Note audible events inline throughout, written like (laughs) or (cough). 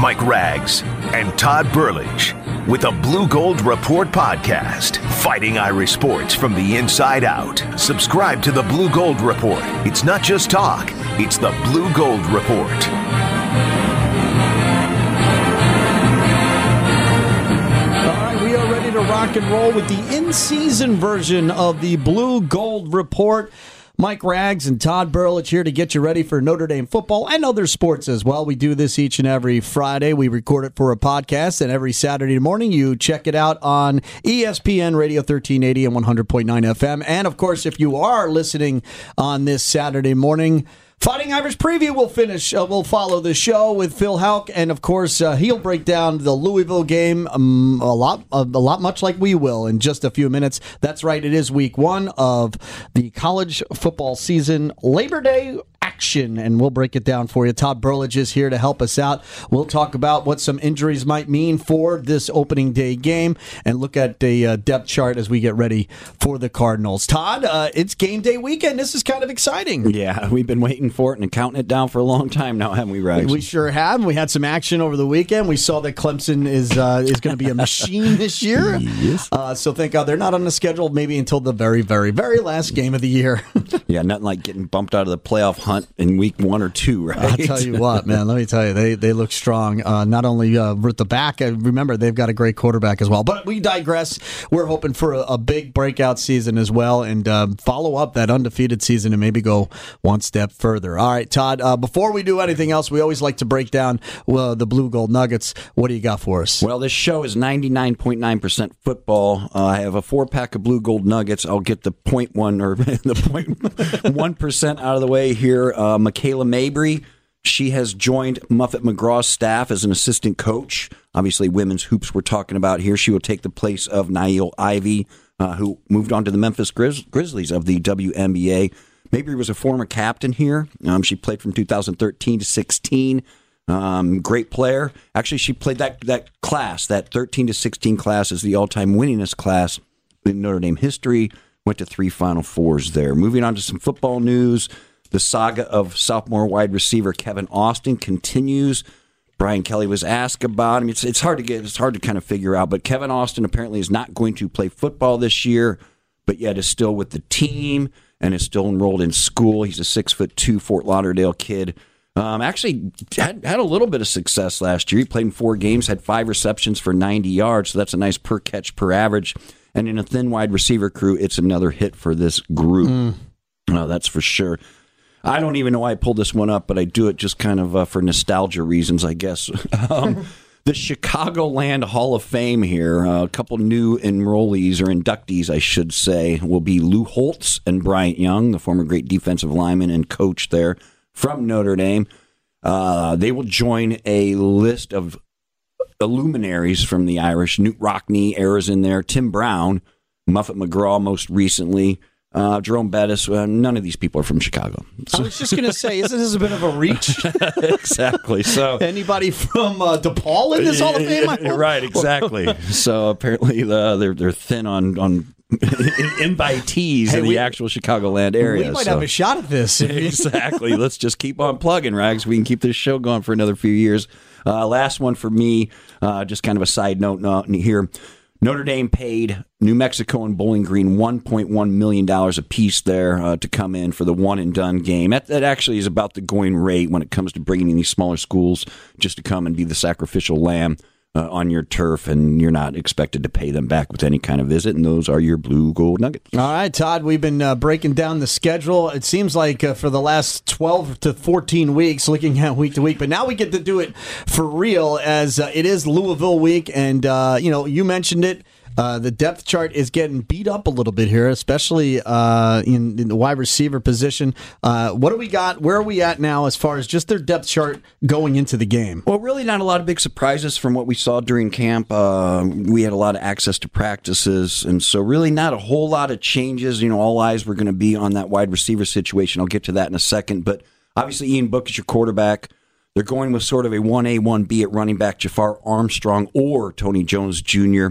Mike Rags, and Todd Burlage with the Blue Gold Report podcast, fighting Irish sports from the inside out. Subscribe to the Blue Gold Report. It's not just talk, it's the Blue Gold Report. All right, we are ready to rock and roll with the in season version of the Blue Gold Report. Mike Rags and Todd Burlage here to get you ready for Notre Dame football and other sports as well. We do this each and every Friday. We record it for a podcast, and every Saturday morning you check it out on ESPN Radio 1380 and 100.9 FM. And of course, if you are listening on this Saturday morning, Fighting Irish preview will finish. Uh, we'll follow the show with Phil Houck, and of course, uh, he'll break down the Louisville game um, a lot, a, a lot, much like we will in just a few minutes. That's right. It is week one of the college football season. Labor Day action, and we'll break it down for you. Todd Burlage is here to help us out. We'll talk about what some injuries might mean for this opening day game and look at the uh, depth chart as we get ready for the Cardinals. Todd, uh, it's game day weekend. This is kind of exciting. Yeah, we've been waiting for it and counting it down for a long time now, haven't we, Rags? We sure have. We had some action over the weekend. We saw that Clemson is uh, is going to be a machine this year. (laughs) Yes. Uh, so thank God they're not on the schedule maybe until the very, very, very last game of the year. (laughs) yeah, nothing like getting bumped out of the playoff hunt in week one or two, right? I'll tell you what, man. Let me tell you, they they look strong. Uh, not only uh, with the back, uh, remember they've got a great quarterback as well. But we digress. We're hoping for a, a big breakout season as well, and um, follow up that undefeated season and maybe go one step further. All right, Todd. Uh, before we do anything else, we always like to break down uh, the blue gold nuggets. What do you got for us? Well, this show is ninety nine point nine percent football. Uh, I have a four pack of blue gold nuggets. I'll get the point one or (laughs) the point (laughs) one percent out of the way here. Uh, Michaela Mabry. She has joined Muffet McGraw's staff as an assistant coach. Obviously, women's hoops we're talking about here. She will take the place of Niele Ivey, uh, who moved on to the Memphis Grizz- Grizzlies of the WNBA. Mabry was a former captain here. Um, she played from 2013 to 16. Um, great player. Actually, she played that that class, that 13 to 16 class, is the all-time winningest class in Notre Dame history. Went to three Final Fours there. Moving on to some football news. The saga of sophomore wide receiver Kevin Austin continues. Brian Kelly was asked about him. It's, it's hard to get, it's hard to kind of figure out. But Kevin Austin apparently is not going to play football this year, but yet is still with the team and is still enrolled in school. He's a six foot two Fort Lauderdale kid. Um, actually, had, had a little bit of success last year. He played in four games, had five receptions for 90 yards, so that's a nice per catch per average. And in a thin wide receiver crew, it's another hit for this group. No, that's for sure. I don't even know why I pulled this one up, but I do it just kind of uh, for nostalgia reasons, I guess. (laughs) um, the Chicagoland Hall of Fame here, uh, a couple new enrollees or inductees, I should say, will be Lou Holtz and Bryant Young, the former great defensive lineman and coach there from Notre Dame. Uh, they will join a list of luminaries from the Irish. Knute Rockne, Ara's in there. Tim Brown, Muffet McGraw, most recently. Uh, Jerome Bettis. Uh, none of these people are from Chicago. I was just going to say, isn't this a bit of a reach? (laughs) exactly. So (laughs) Anybody from uh, DePaul in this Hall of Fame? Right, exactly. (laughs) so apparently uh, they're they're thin on on invitees Hey, in we- the actual Chicagoland area. We might so- have a shot at this. exactly. Let's just keep on plugging, Rags. We can keep this show going for another few years. Uh, last one for me, uh, just kind of a side note no- here. Notre Dame paid New Mexico and Bowling Green $1.1 million apiece there uh, to come in for the one and done game. That, that actually is about the going rate when it comes to bringing in these smaller schools just to come and be the sacrificial lamb uh, on your turf, and you're not expected to pay them back with any kind of visit. And those are your blue gold nuggets. All right, Todd, we've been uh, breaking down the schedule. It seems like uh, for the last 12 to 14 weeks, looking at week to week, but now we get to do it for real as uh, it is Louisville week. And, uh, you know, you mentioned it. Uh, the depth chart is getting beat up a little bit here, especially uh, in, in the wide receiver position. Uh, what do we got? Where are we at now as far as just their depth chart going into the game? Well, really, not a lot of big surprises from what we saw during camp. Uh, we had a lot of access to practices, and so really not a whole lot of changes. You know, all eyes were going to be on that wide receiver situation. I'll get to that in a second. But obviously, Ian Book is your quarterback. They're going with sort of a 1A, 1B at running back, Jafar Armstrong or Tony Jones Jr.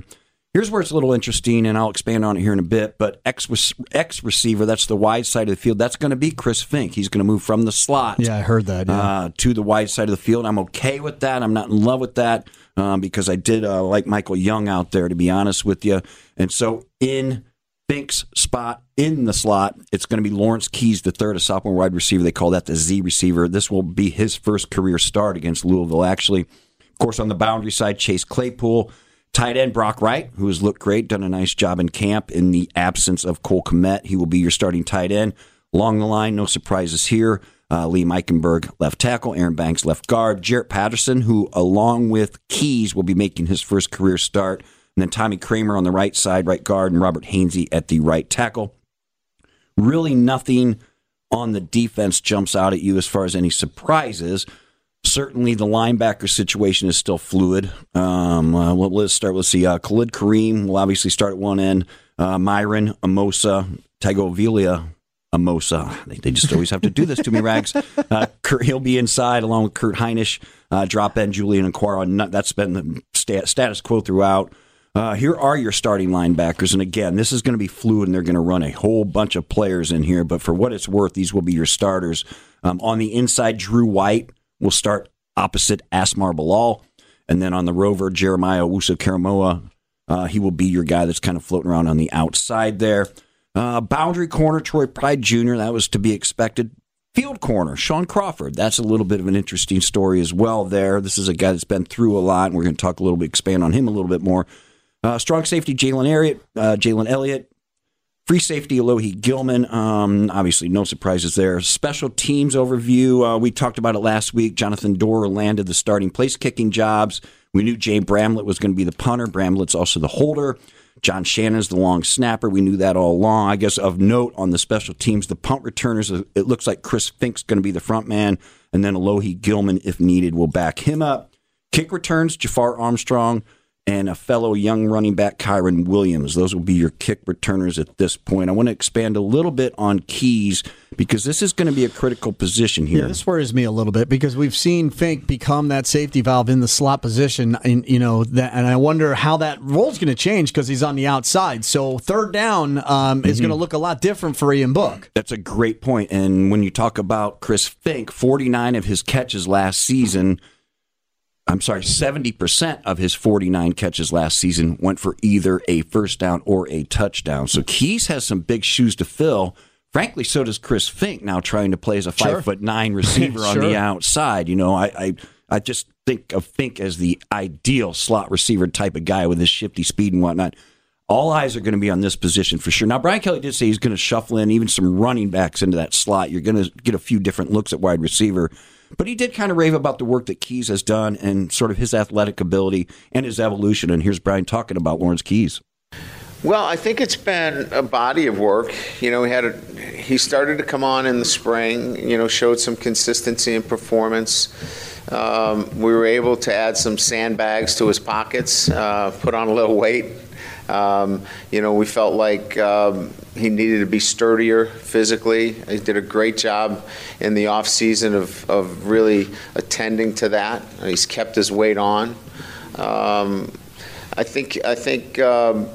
Here's where it's a little interesting, and I'll expand on it here in a bit. But X X receiver, that's the wide side of the field. That's going to be Chris Finke. He's going to move from the slot. Yeah, I heard that. Yeah. Uh, to the wide side of the field. I'm okay with that. I'm not in love with that um, because I did uh, like Michael Young out there, to be honest with you. And so in Finke's spot in the slot, it's going to be Lawrence Keys, the third, a sophomore wide receiver. They call that the Z receiver. This will be his first career start against Louisville, actually. Of course, on the boundary side, Chase Claypool. Tight end Brock Wright, who has looked great, done a nice job in camp in the absence of Cole Kmet. He will be your starting tight end. Along the line, no surprises here. Uh, Liam Eichenberg, left tackle. Aaron Banks, left guard. Jarrett Patterson, who, along with Keys, will be making his first career start. And then Tommy Kraemer on the right side, right guard, and Robert Hainsey at the right tackle. Really nothing on the defense jumps out at you as far as any surprises. Certainly, the linebacker situation is still fluid. Um, uh, let's start. Let's see. Uh, Khalid Kareem will obviously start at one end. Uh, Myron Amosa, Tagovailoa Amosa. They, they, just always have to do this to me, Rags. Uh, Kurt, he'll be inside along with Kurt Hinish, uh, drop end Julian Okwara. That's been the stat, status quo throughout. Uh, here are your starting linebackers. And again, this is going to be fluid and they're going to run a whole bunch of players in here. But for what it's worth, these will be your starters. Um, on the inside, Drew White will start opposite Asmar Bilal. And then on the rover, Jeremiah Owusu Koramoah, uh, he will be your guy that's kind of floating around on the outside there. Uh, boundary corner, Troy Pride Jr., that was to be expected. Field corner, Shaun Crawford. That's a little bit of an interesting story as well there. This is a guy that's been through a lot, and we're going to talk a little bit, expand on him a little bit more. Uh, strong safety, Jalen Elliott, uh, Jalen Elliott. Free safety, Alohi Gilman. Um, obviously, no surprises there. Special teams overview. Uh, we talked about it last week. Jonathan Doerer landed the starting place kicking jobs. We knew Jay Bramblett was going to be the punter. Bramblett's also the holder. John Shannon's the long snapper. We knew that all along. I guess of note on the special teams, the punt returners, it looks like Chris Finke's going to be the front man, and then Alohi Gilman, if needed, will back him up. Kick returns, Jafar Armstrong, and a fellow young running back, Kyren Williams. Those will be your kick returners at this point. I want to expand a little bit on Keys because this is going to be a critical position here. Yeah, this worries me a little bit because we've seen Finke become that safety valve in the slot position, and you know that, and I wonder how that role's going to change because he's on the outside. So third down um, mm-hmm. is going to look a lot different for Ian Book. That's a great point. And when you talk about Chris Finke, forty nine of his catches last season I'm sorry, 70% of his 49 catches last season went for either a first down or a touchdown. So Keys has some big shoes to fill. Frankly, so does Chris Finke now trying to play as a five sure. foot nine (laughs) receiver sure. on the outside. You know, I, I I just think of Finke as the ideal slot receiver type of guy with his shifty speed and whatnot. All eyes are going to be on this position for sure. Now, Brian Kelly did say he's going to shuffle in even some running backs into that slot. You're going to get a few different looks at wide receiver. But he did kind of rave about the work that Keys has done and sort of his athletic ability and his evolution. And here's Brian talking about Lawrence Keys. Well, I think it's been a body of work. You know, he had a, he started to come on in the spring. You know, showed some consistency in performance. Um, we were able to add some sandbags to his pockets, uh, put on a little weight. Um, you know, we felt like um, he needed to be sturdier physically. He did a great job in the off season of, of really attending to that. He's kept his weight on. Um, I think I think um,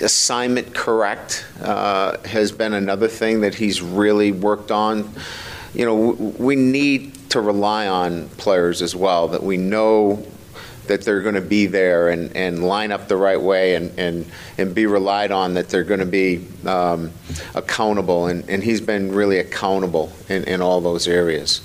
assignment correct uh, has been another thing that he's really worked on. You know, we need to rely on players as well that we know that they're going to be there and, and line up the right way and, and, and be relied on that they're going to be um, accountable. And, and he's been really accountable in, in all those areas.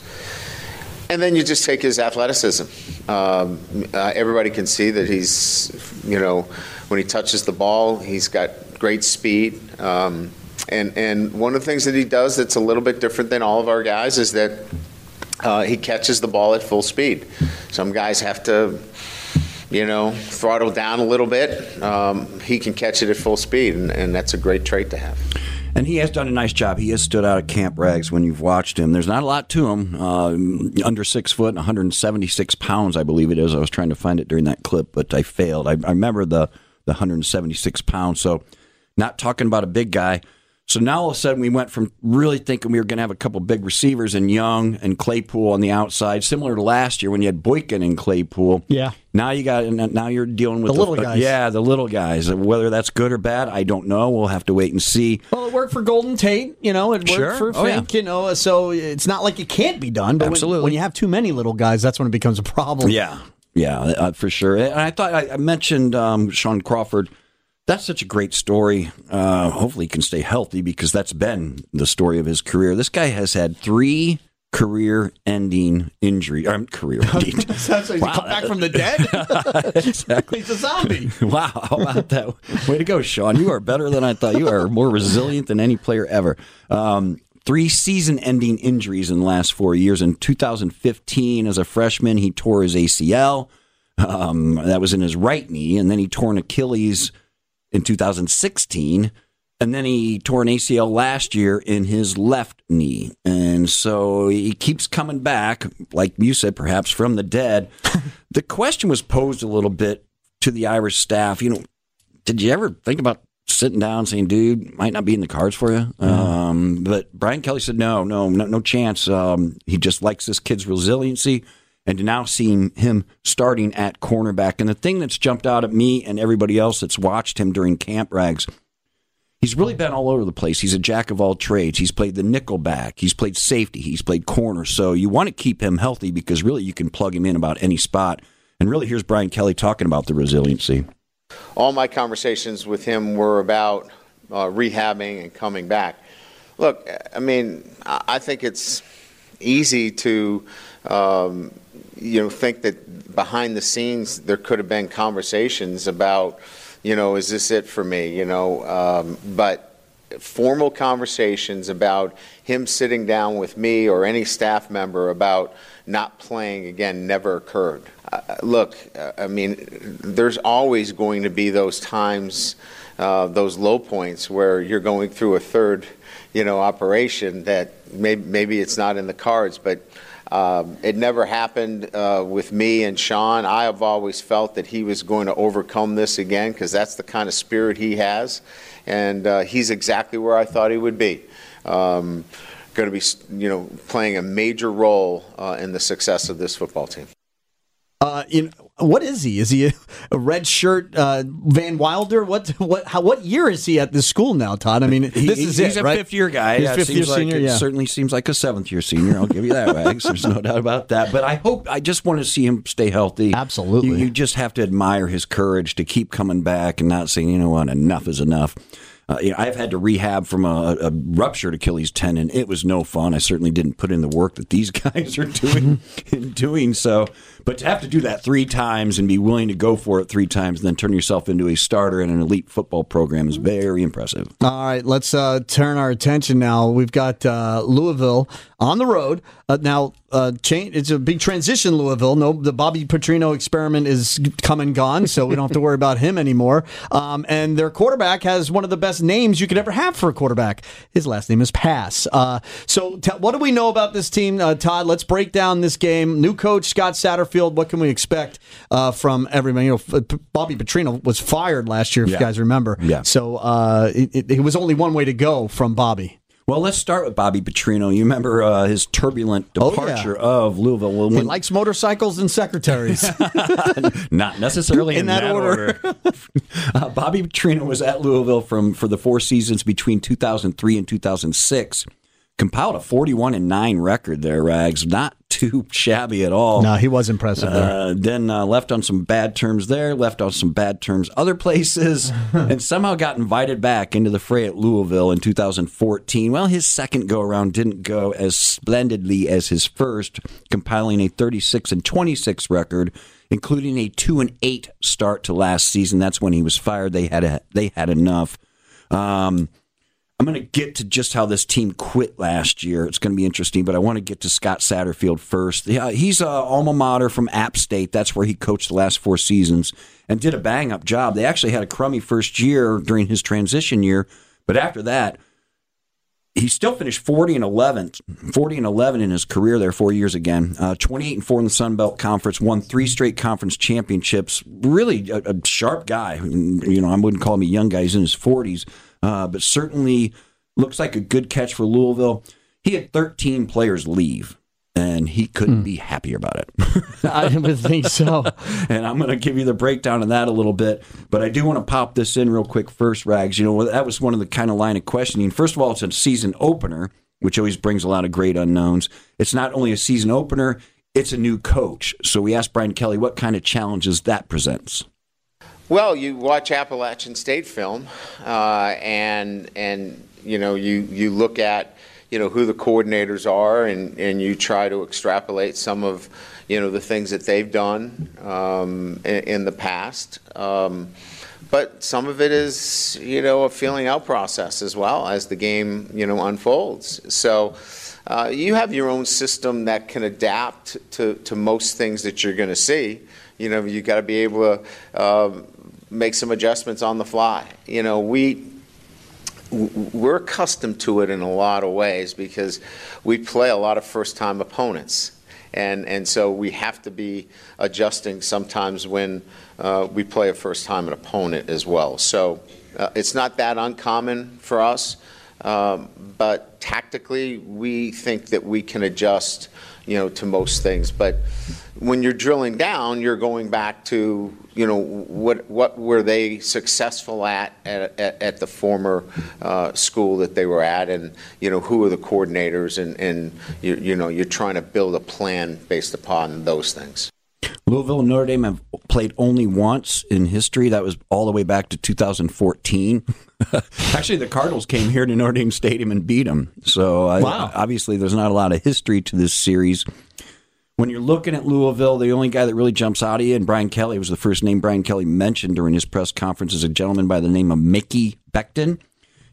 And then you just take his athleticism. Um, uh, everybody can see that he's, you know, when he touches the ball, he's got great speed. Um, and, and one of the things that he does that's a little bit different than all of our guys is that uh, he catches the ball at full speed. Some guys have to you know, throttle down a little bit, um, he can catch it at full speed, and, and, that's a great trait to have. And he has done a nice job. He has stood out at Camp Rags when you've watched him. There's not a lot to him. Uh, under six foot, 176 pounds, I believe it is. I was trying to find it during that clip, but I failed. I, I remember the the 176 pounds. So, not talking about a big guy. So now all of a sudden we went from really thinking we were going to have a couple big receivers in Young and Claypool on the outside, similar to last year when you had Boykin and Claypool. Yeah. Now you got now you're dealing with The little guys. Yeah, the little guys. Whether that's good or bad, I don't know. We'll have to wait and see. Well, it worked for Golden Tate, you know. It worked Sure. for Oh, yeah. You know. So it's not like it can't be done. But when- Absolutely. when, you have too many little guys, that's when it becomes a problem. Yeah, yeah, uh, for sure. And I thought I, I mentioned um, Shaun Crawford. That's such a great story. Uh, hopefully, he can stay healthy because that's been the story of his career. This guy has had three career-ending injury. Um, career-ending. (laughs) Why he come back from the dead. (laughs) exactly. He's a zombie. (laughs) Wow, how about that? Way to go, Shaun. You are better than I thought. You are more resilient than any player ever. Um, three season ending injuries in the last four years. In 2015, as a freshman, he tore his ACL. Um, that was in his right knee. And then he tore an Achilles in 2016. And then he tore an ACL last year in his left knee. And so he keeps coming back, like you said, perhaps from the dead. (laughs) the question was posed a little bit to the Irish staff. You know, did you ever think about sitting down saying, dude, might not be in the cards for you? Um, but Brian Kelly said, no, no, no, no chance. Um, he just likes this kid's resiliency. And to now seeing him starting at cornerback. And the thing that's jumped out at me and everybody else that's watched him during camp rags, he's really been all over the place. He's a jack of all trades. He's played the nickel back. He's played safety. He's played corner. So you want to keep him healthy because really you can plug him in about any spot. And really, here's Brian Kelly talking about the resiliency. all my conversations with him were about uh, rehabbing and coming back. Look, I mean, I think it's easy to, um, you know, think that behind the scenes there could have been conversations about, you know, is this it for me? You know, um, but formal conversations about him sitting down with me or any staff member about not playing again never occurred. Uh, look, uh, I mean, there's always going to be those times, uh, those low points where you're going through a third, you know, operation that maybe, maybe it's not in the cards, but um, it never happened uh, with me and Shaun. I have always felt that he was going to overcome this again because that's the kind of spirit he has, and uh, he's exactly where I thought he would be. Um, going to be, you know, playing a major role uh, in the success of this football team. Uh, you know, what is he? Is he a, a red shirt uh, Van Wilder? What what how, what year is he at this school now, Todd? I mean, this He- is he's it, a right? fifth year guy. He's Yeah, fifth year like- senior. It Yeah. certainly seems like a seventh year senior. I'll give you that, Rags. There's no doubt about that. But I hope I just want to see him stay healthy. Absolutely. You, you just have to admire his courage to keep coming back and not saying, you know what, enough is enough. Uh, you know, I've had to rehab from a, a ruptured Achilles tendon. It was no fun. I certainly didn't put in the work that these (laughs) guys are doing (laughs) in doing so. But to have to do that three times and be willing to go for it three times and then turn yourself into a starter in an elite football program is very impressive. All right, let's uh, turn our attention now. We've got uh, Louisville on the road uh, now. Uh, change. It's a big transition. Louisville. No, the Bobby Petrino experiment is come and gone, so we don't have to worry about him anymore. Um, and their quarterback has one of the best names you could ever have for a quarterback. His last name is Pass. Uh, so, t- what do we know about this team, uh, Todd? Let's break down this game. New coach Scott Satterfield. What can we expect uh, from everyone? You know, Bobby Petrino was fired last year, if Yeah. you guys remember. Yeah. So uh, it, it, it was only one way to go from Bobby. Well, let's start with Bobby Petrino. You remember uh, his turbulent Oh, yeah. departure of Louisville. Well, He likes motorcycles and secretaries. (laughs) not necessarily (laughs) in, In that that, order. order. (laughs) uh, Bobby Petrino was at Louisville from for the four seasons between 2003 and 2006. Compiled a 41 and nine record there, Rags. Not too shabby at all. no, he was impressive. Uh, then uh, left on some bad terms there, left on some bad terms other places, (laughs) and somehow got invited back into the fray at Louisville in 2014. Well, his second go around didn't go as splendidly as his first, compiling a 36 and 26 record, including a two and eight start to last season. That's when he was fired. They had a, they had enough. Um, I'm going to get to just how this team quit last year. It's going to be interesting, but I want to get to Scott Satterfield first. Yeah, he's a alma mater from App State. That's where he coached the last four seasons and did a bang up job. They actually had a crummy first year during his transition year, but after that, he still finished 40 and 11, 40 and 11 in his career there, four years again. Uh, 28 and 4 in the Sun Belt Conference, won three straight conference championships. Really a, a sharp guy. You know, I wouldn't call him a young guy. He's in his 40s, uh, but certainly looks like a good catch for Louisville. He had 13 players leave, and he couldn't Hmm. be happier about it. (laughs) I would think so. (laughs) and I'm going to give you the breakdown of that a little bit. But I do want to pop this in real quick first, Rags. You know, that was one of the kind of line of questioning. First of all, it's a season opener, which always brings a lot of great unknowns. It's not only a season opener, it's a new coach. So we asked Brian Kelly what kind of challenges that presents. Well, you watch Appalachian State film, uh, and and you know you you look at you know who the coordinators are, and and you try to extrapolate some of you know the things that they've done um, in, in the past. Um, but some of it is, you know, a feeling out process as well as the game, you know, unfolds. So uh, you have your own system that can adapt to, to most things that you're going to see. You know, you got to be able to uh, make some adjustments on the fly. You know, we we're accustomed to it in a lot of ways because we play a lot of first-time opponents. And, and so we have to be adjusting sometimes when uh, we play a first-time opponent as well. So uh, it's not that uncommon for us, um, but tactically we think that we can adjust, you know, to most things. But when you're drilling down, you're going back to, you know, what what were they successful at at, at, at the former uh, school that they were at, and you know who are the coordinators, and and you, you know you're trying to build a plan based upon those things. Louisville and Notre Dame have played only once in history. That was all the way back to 2014. (laughs) Actually, the Cardinals came here to Notre Dame Stadium and beat them. So Wow. obviously, there's not a lot of history to this series. When you're looking at Louisville, the only guy that really jumps out at you, and Brian Kelly was the first name Brian Kelly mentioned during his press conference, is a gentleman by the name of Mekhi Becton.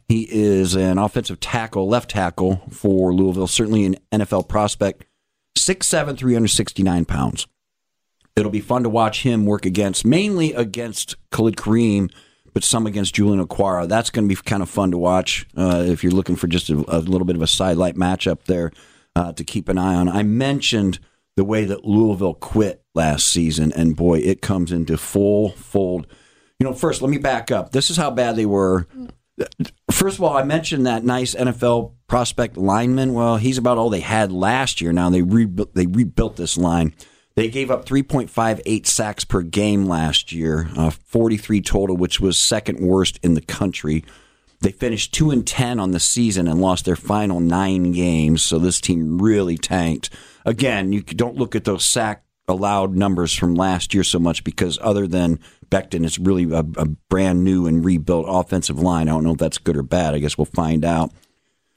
He is an offensive tackle, left tackle for Louisville, certainly an NFL prospect, 6'7, 369 pounds. It'll be fun to watch him work against, mainly against Khalid Kareem, but some against Julian Okwara. That's going to be kind of fun to watch uh, if you're looking for just a, a little bit of a sidelight matchup there uh, to keep an eye on. I mentioned the way that Louisville quit last season, and boy, it comes into full fold. You know, first, let me back up. This is how bad they were. First of all, I mentioned that nice NFL prospect lineman. Well, he's about all they had last year. Now they rebuilt they rebuilt this line. They gave up 3.58 sacks per game last year, uh, 43 total, which was second worst in the country. They finished two and ten on the season and lost their final nine games. So this team really tanked. Again, you don't look at those sack allowed numbers from last year so much because other than Becton, it's really a, a brand new and rebuilt offensive line. I don't know if that's good or bad. I guess we'll find out.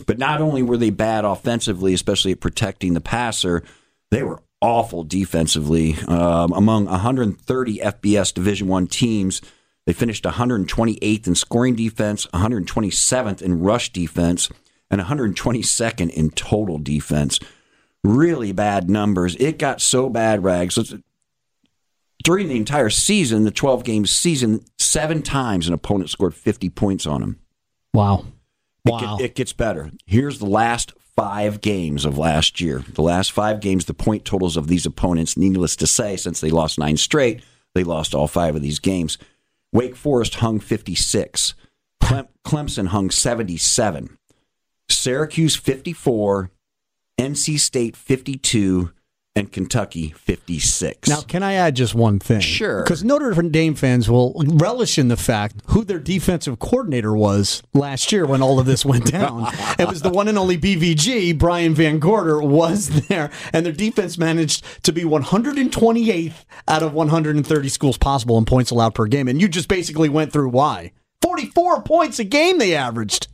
But not only were they bad offensively, especially at protecting the passer, they were awful defensively. Um, among 130 FBS Division One teams, they finished 128th in scoring defense, 127th in rush defense, and 122nd in total defense. Really bad numbers. It got so bad, Rags. During the entire season, the 12 game season, seven times an opponent scored 50 points on them. Wow. It, Wow. get- it gets better. Here's the last five games of last year. The last five games, the point totals of these opponents, needless to say, since they lost nine straight, they lost all five of these games. Wake Forest hung 56. Clem- Clemson hung 77. Syracuse 54. NC State 52. And Kentucky 56. Now, can I add just one thing? Sure. Because Notre Dame fans will relish in the fact who their defensive coordinator was last year when all of this went down. (laughs) it was the one and only BVG, Brian Van Gorder, was there, and their defense managed to be 128th out of 130 schools possible in points allowed per game. And you just basically went through why. 44 points a game they averaged.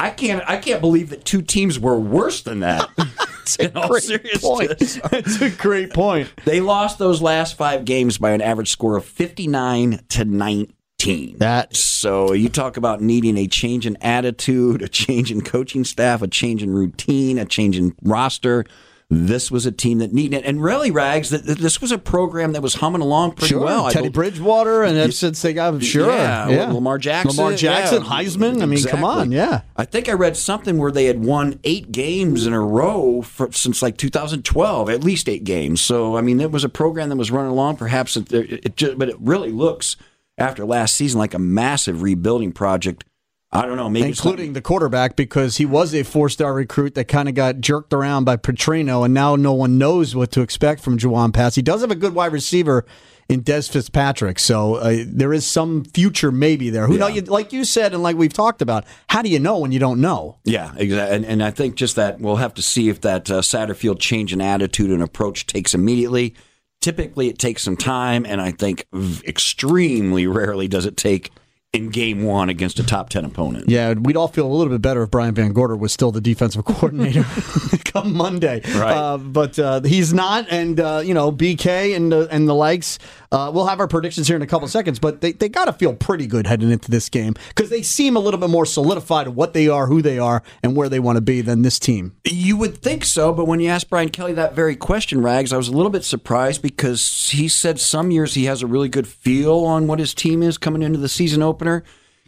I can't I can't believe that two teams were worse than that. (laughs) (laughs) In all Great point. That's a great point. They lost those last five games by an average score of 59 to 19. That So you talk about needing a change in attitude, a change in coaching staff, a change in routine, a change in roster. This was a team that needed it. And really, Rags, that this was a program that was humming along pretty Sure, well. Teddy Bridgewater, and that's since they got sure, Yeah, Lamar Jackson. Lamar Jackson, yeah, Heisman. I mean, come on, yeah. I think I read something where they had won eight games in a row for, since like 2012, at least eight games. So I mean, it was a program that was running along. Perhaps it, it, it just, but it really looks after last season like a massive rebuilding project. I don't know, maybe including the quarterback because he was a four-star recruit that kind of got jerked around by Petrino, and now no one knows what to expect from Jawon Pass. He does have a good wide receiver in Dez Fitzpatrick, so uh, there is some future maybe there. Who yeah. know? You, like you said, and like we've talked about, how do you know when you don't know? Yeah, exactly. And, and I think just that we'll have to see if that uh, Satterfield change in attitude and approach takes immediately. Typically, it takes some time, and I think extremely rarely does it take in game one against a top 10 opponent. Yeah, we'd all feel a little bit better if Brian Van Gorder was still the defensive (laughs) coordinator (laughs) come Monday. Right. Uh, but uh, he's not, and, uh, you know, BK and, and the likes uh, we'll have our predictions here in a couple seconds, but they, they got to feel pretty good heading into this game because they seem a little bit more solidified of what they are, who they are, and where they want to be than this team. You would think so, but when you asked Brian Kelly that very question, Rags, I was a little bit surprised because he said some years he has a really good feel on what his team is coming into the season opener.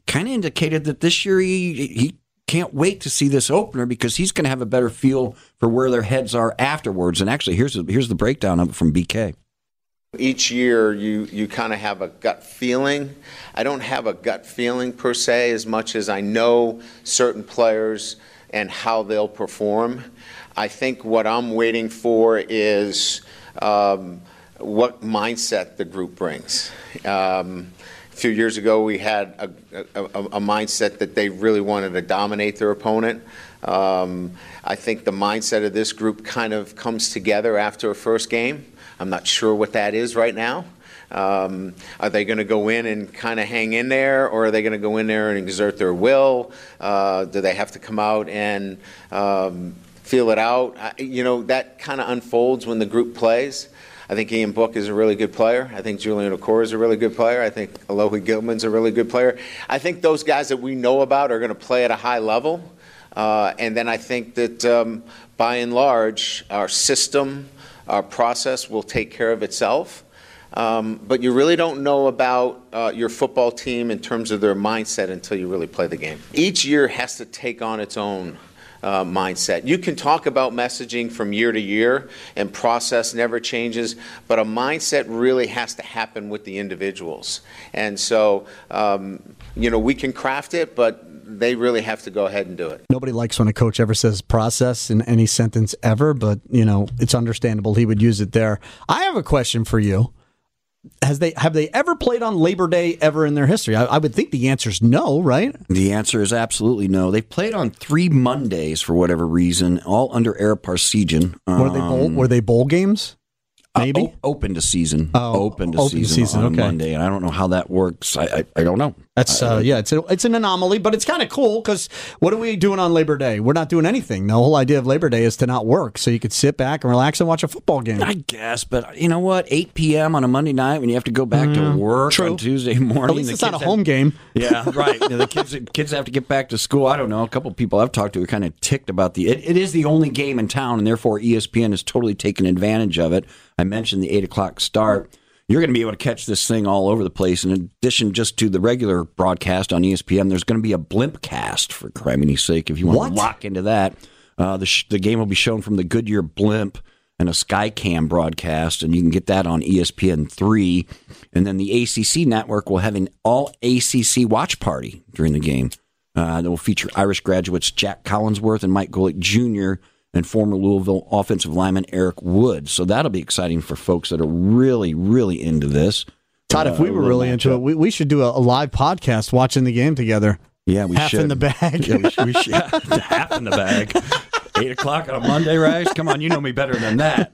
Kind of indicated that this year he, he can't wait to see this opener because he's going to have a better feel for where their heads are afterwards. And actually, here's here's the breakdown of it from BK. Each year, you, you kind of have a gut feeling. I don't have a gut feeling per se as much as I know certain players and how they'll perform. I think what I'm waiting for is um, what mindset the group brings. Um, a few years ago, we had a, a, a, mindset that they really wanted to dominate their opponent. Um, I think the mindset of this group kind of comes together after a first game. I'm not sure what that is right now. Um, are they going to go in and kind of hang in there, or are they going to go in there and exert their will? Uh, do they have to come out and um, feel it out? I, you know, that kind of unfolds when the group plays. I think Ian Book is a really good player. I think Julian Okwara is a really good player. I think Alohi Gilman's is a really good player. I think those guys that we know about are going to play at a high level. Uh, and then I think that um, by and large, our system, our process will take care of itself. Um, but you really don't know about uh, your football team in terms of their mindset until you really play the game. Each year has to take on its own uh, mindset. You can talk about messaging from year to year, and process never changes, but a mindset really has to happen with the individuals. And so, um, you know, we can craft it, but they really have to go ahead and do it. Nobody likes when a coach ever says process in any sentence ever, but you know it's understandable he would use it there. I have a question for you. Has they have they ever played on Labor Day ever in their history? I, I would think the answer is no, right? The answer is absolutely no. They've played on three Mondays for whatever reason, all under Ara Parseghian. Were they bowl? Um, were they bowl games? Maybe uh, open to season. Oh, open to open season, season on okay. Monday, and I don't know how that works. I I, I don't know. That's uh, yeah, it's a, it's an anomaly, but it's kind of cool because what are we doing on Labor Day? We're not doing anything. The whole idea of Labor Day is to not work, so you could sit back and relax and watch a football game. I guess, but you know what? 8 p.m. on a Monday night when you have to go back mm, to work true. on Tuesday morning. At least it's not a home game. (laughs) Yeah, right. the kids kids have to get back to school. I don't know. A couple people I've talked to are kind of ticked about the. It, it is the only game in town, and therefore ESPN has totally taken advantage of it. I mentioned the eight o'clock start you're going to be able to catch this thing all over the place. In addition, just to the regular broadcast on ESPN, there's going to be a blimp cast for criminy sake. If you want what? to lock into that, uh, the sh- the game will be shown from the Goodyear blimp and a Skycam broadcast, and you can get that on ESPN three. And then the ACC network will have an all ACC watch party during the game. Uh, that will feature Irish graduates Jac Collinsworth and Mike Golic Jr and former Louisville offensive lineman Eric Wood. So that'll be exciting for folks that are really, really into this. Todd, uh, if we were really into it, we, we should do a, a, live podcast watching the game together. Yeah, we half should. in the bag. Yeah, we should, we should. (laughs) half in the bag. Eight o'clock on a Monday, right? Come on, you know me better than that.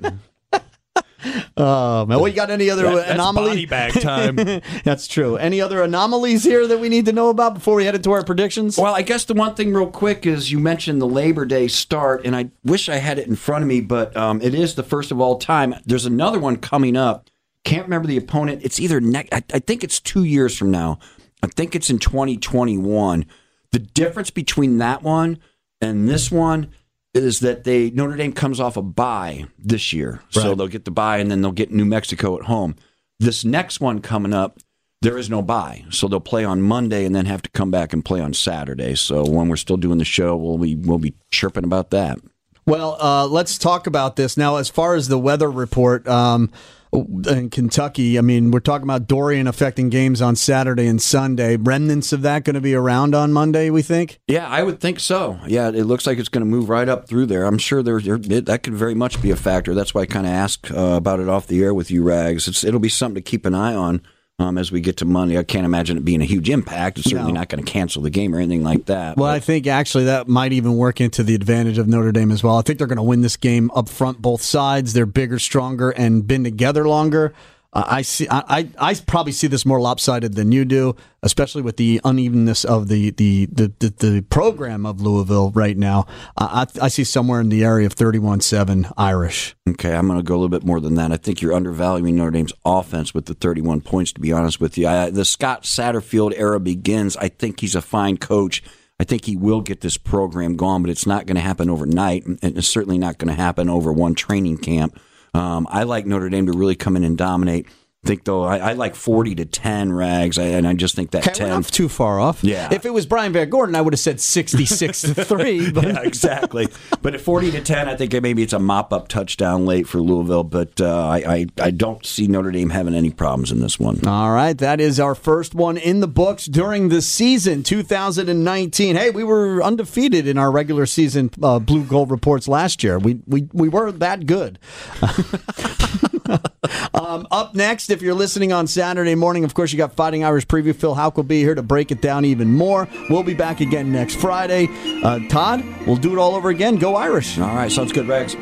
Oh man, well, you got any other that, anomalies? bag time. (laughs) that's true. Any other anomalies here that we need to know about before we head into our predictions? Well, I guess the one thing, real quick, is you mentioned the Labor Day start, and I wish I had it in front of me, but um, it is the first of all time. There's another one coming up. Can't remember the opponent. It's either next. I, I think it's two years from now. I think it's in 2021. The difference between that one and this one is that they Notre Dame comes off a bye this year, right. so they'll get the bye and then they'll get New Mexico at home. This next one coming up, there is no bye, so they'll play on Monday and then have to come back and play on Saturday. So when we're still doing the show, we'll be we'll be chirping about that. Well, uh, let's talk about this now. As far as the weather report um, in Kentucky, I mean, we're talking about Dorian affecting games on Saturday and Sunday. Remnants of that going to be around on Monday, we think? Yeah, I would think so. Yeah, it looks like it's going to move right up through there. I'm sure there, there that could very much be a factor. That's why I kind of asked uh, about it off the air with you, Rags. It's, it'll be something to keep an eye on um, as we get to Monday. I can't imagine it being a huge impact. It's certainly No. not going to cancel the game or anything like that. Well, but- I think actually that might even work into the advantage of Notre Dame as well. I think they're going to win this game up front, both sides. They're bigger, stronger, and been together longer. I see. I, I probably see this more lopsided than you do, especially with the unevenness of the the the, the, the program of Louisville right now. I, I see somewhere in the area of 31-7 Irish. Okay, I'm going to go a little bit more than that. I think you're undervaluing Notre Dame's offense with the 31 points, to be honest with you. I, the Scott Satterfield era begins. I think he's a fine coach. I think he will get this program going, but it's not going to happen overnight, and it's certainly not going to happen over one training camp. Um, I like Notre Dame to really come in and dominate. I think though I, I like 40 to 10 rags, I, and I just think that Okay, 10 we're not too far off. Yeah. If it was Brian Van Gorder, I would have said 66 to 3. (laughs) But yeah, exactly. But at forty to ten, I think maybe it's a mop-up touchdown late for Louisville. But uh, I, I I don't see Notre Dame having any problems in this one. All right, that is our first one in the books during the season 2019. Hey, we were undefeated in our regular season uh, blue gold reports last year. We we we were that good. (laughs) (laughs) um, up next, if you're listening on Saturday morning, of course you got Fighting Irish preview. Phil Hauk will be here to break it down even more. We'll be back again next Friday. Uh, Todd, we'll do it all over again. Go Irish! All right, sounds good, Rex.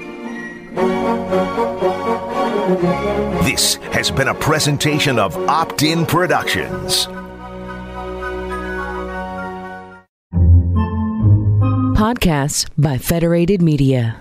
This has been a presentation of Opt In Productions. Podcasts by Federated Media.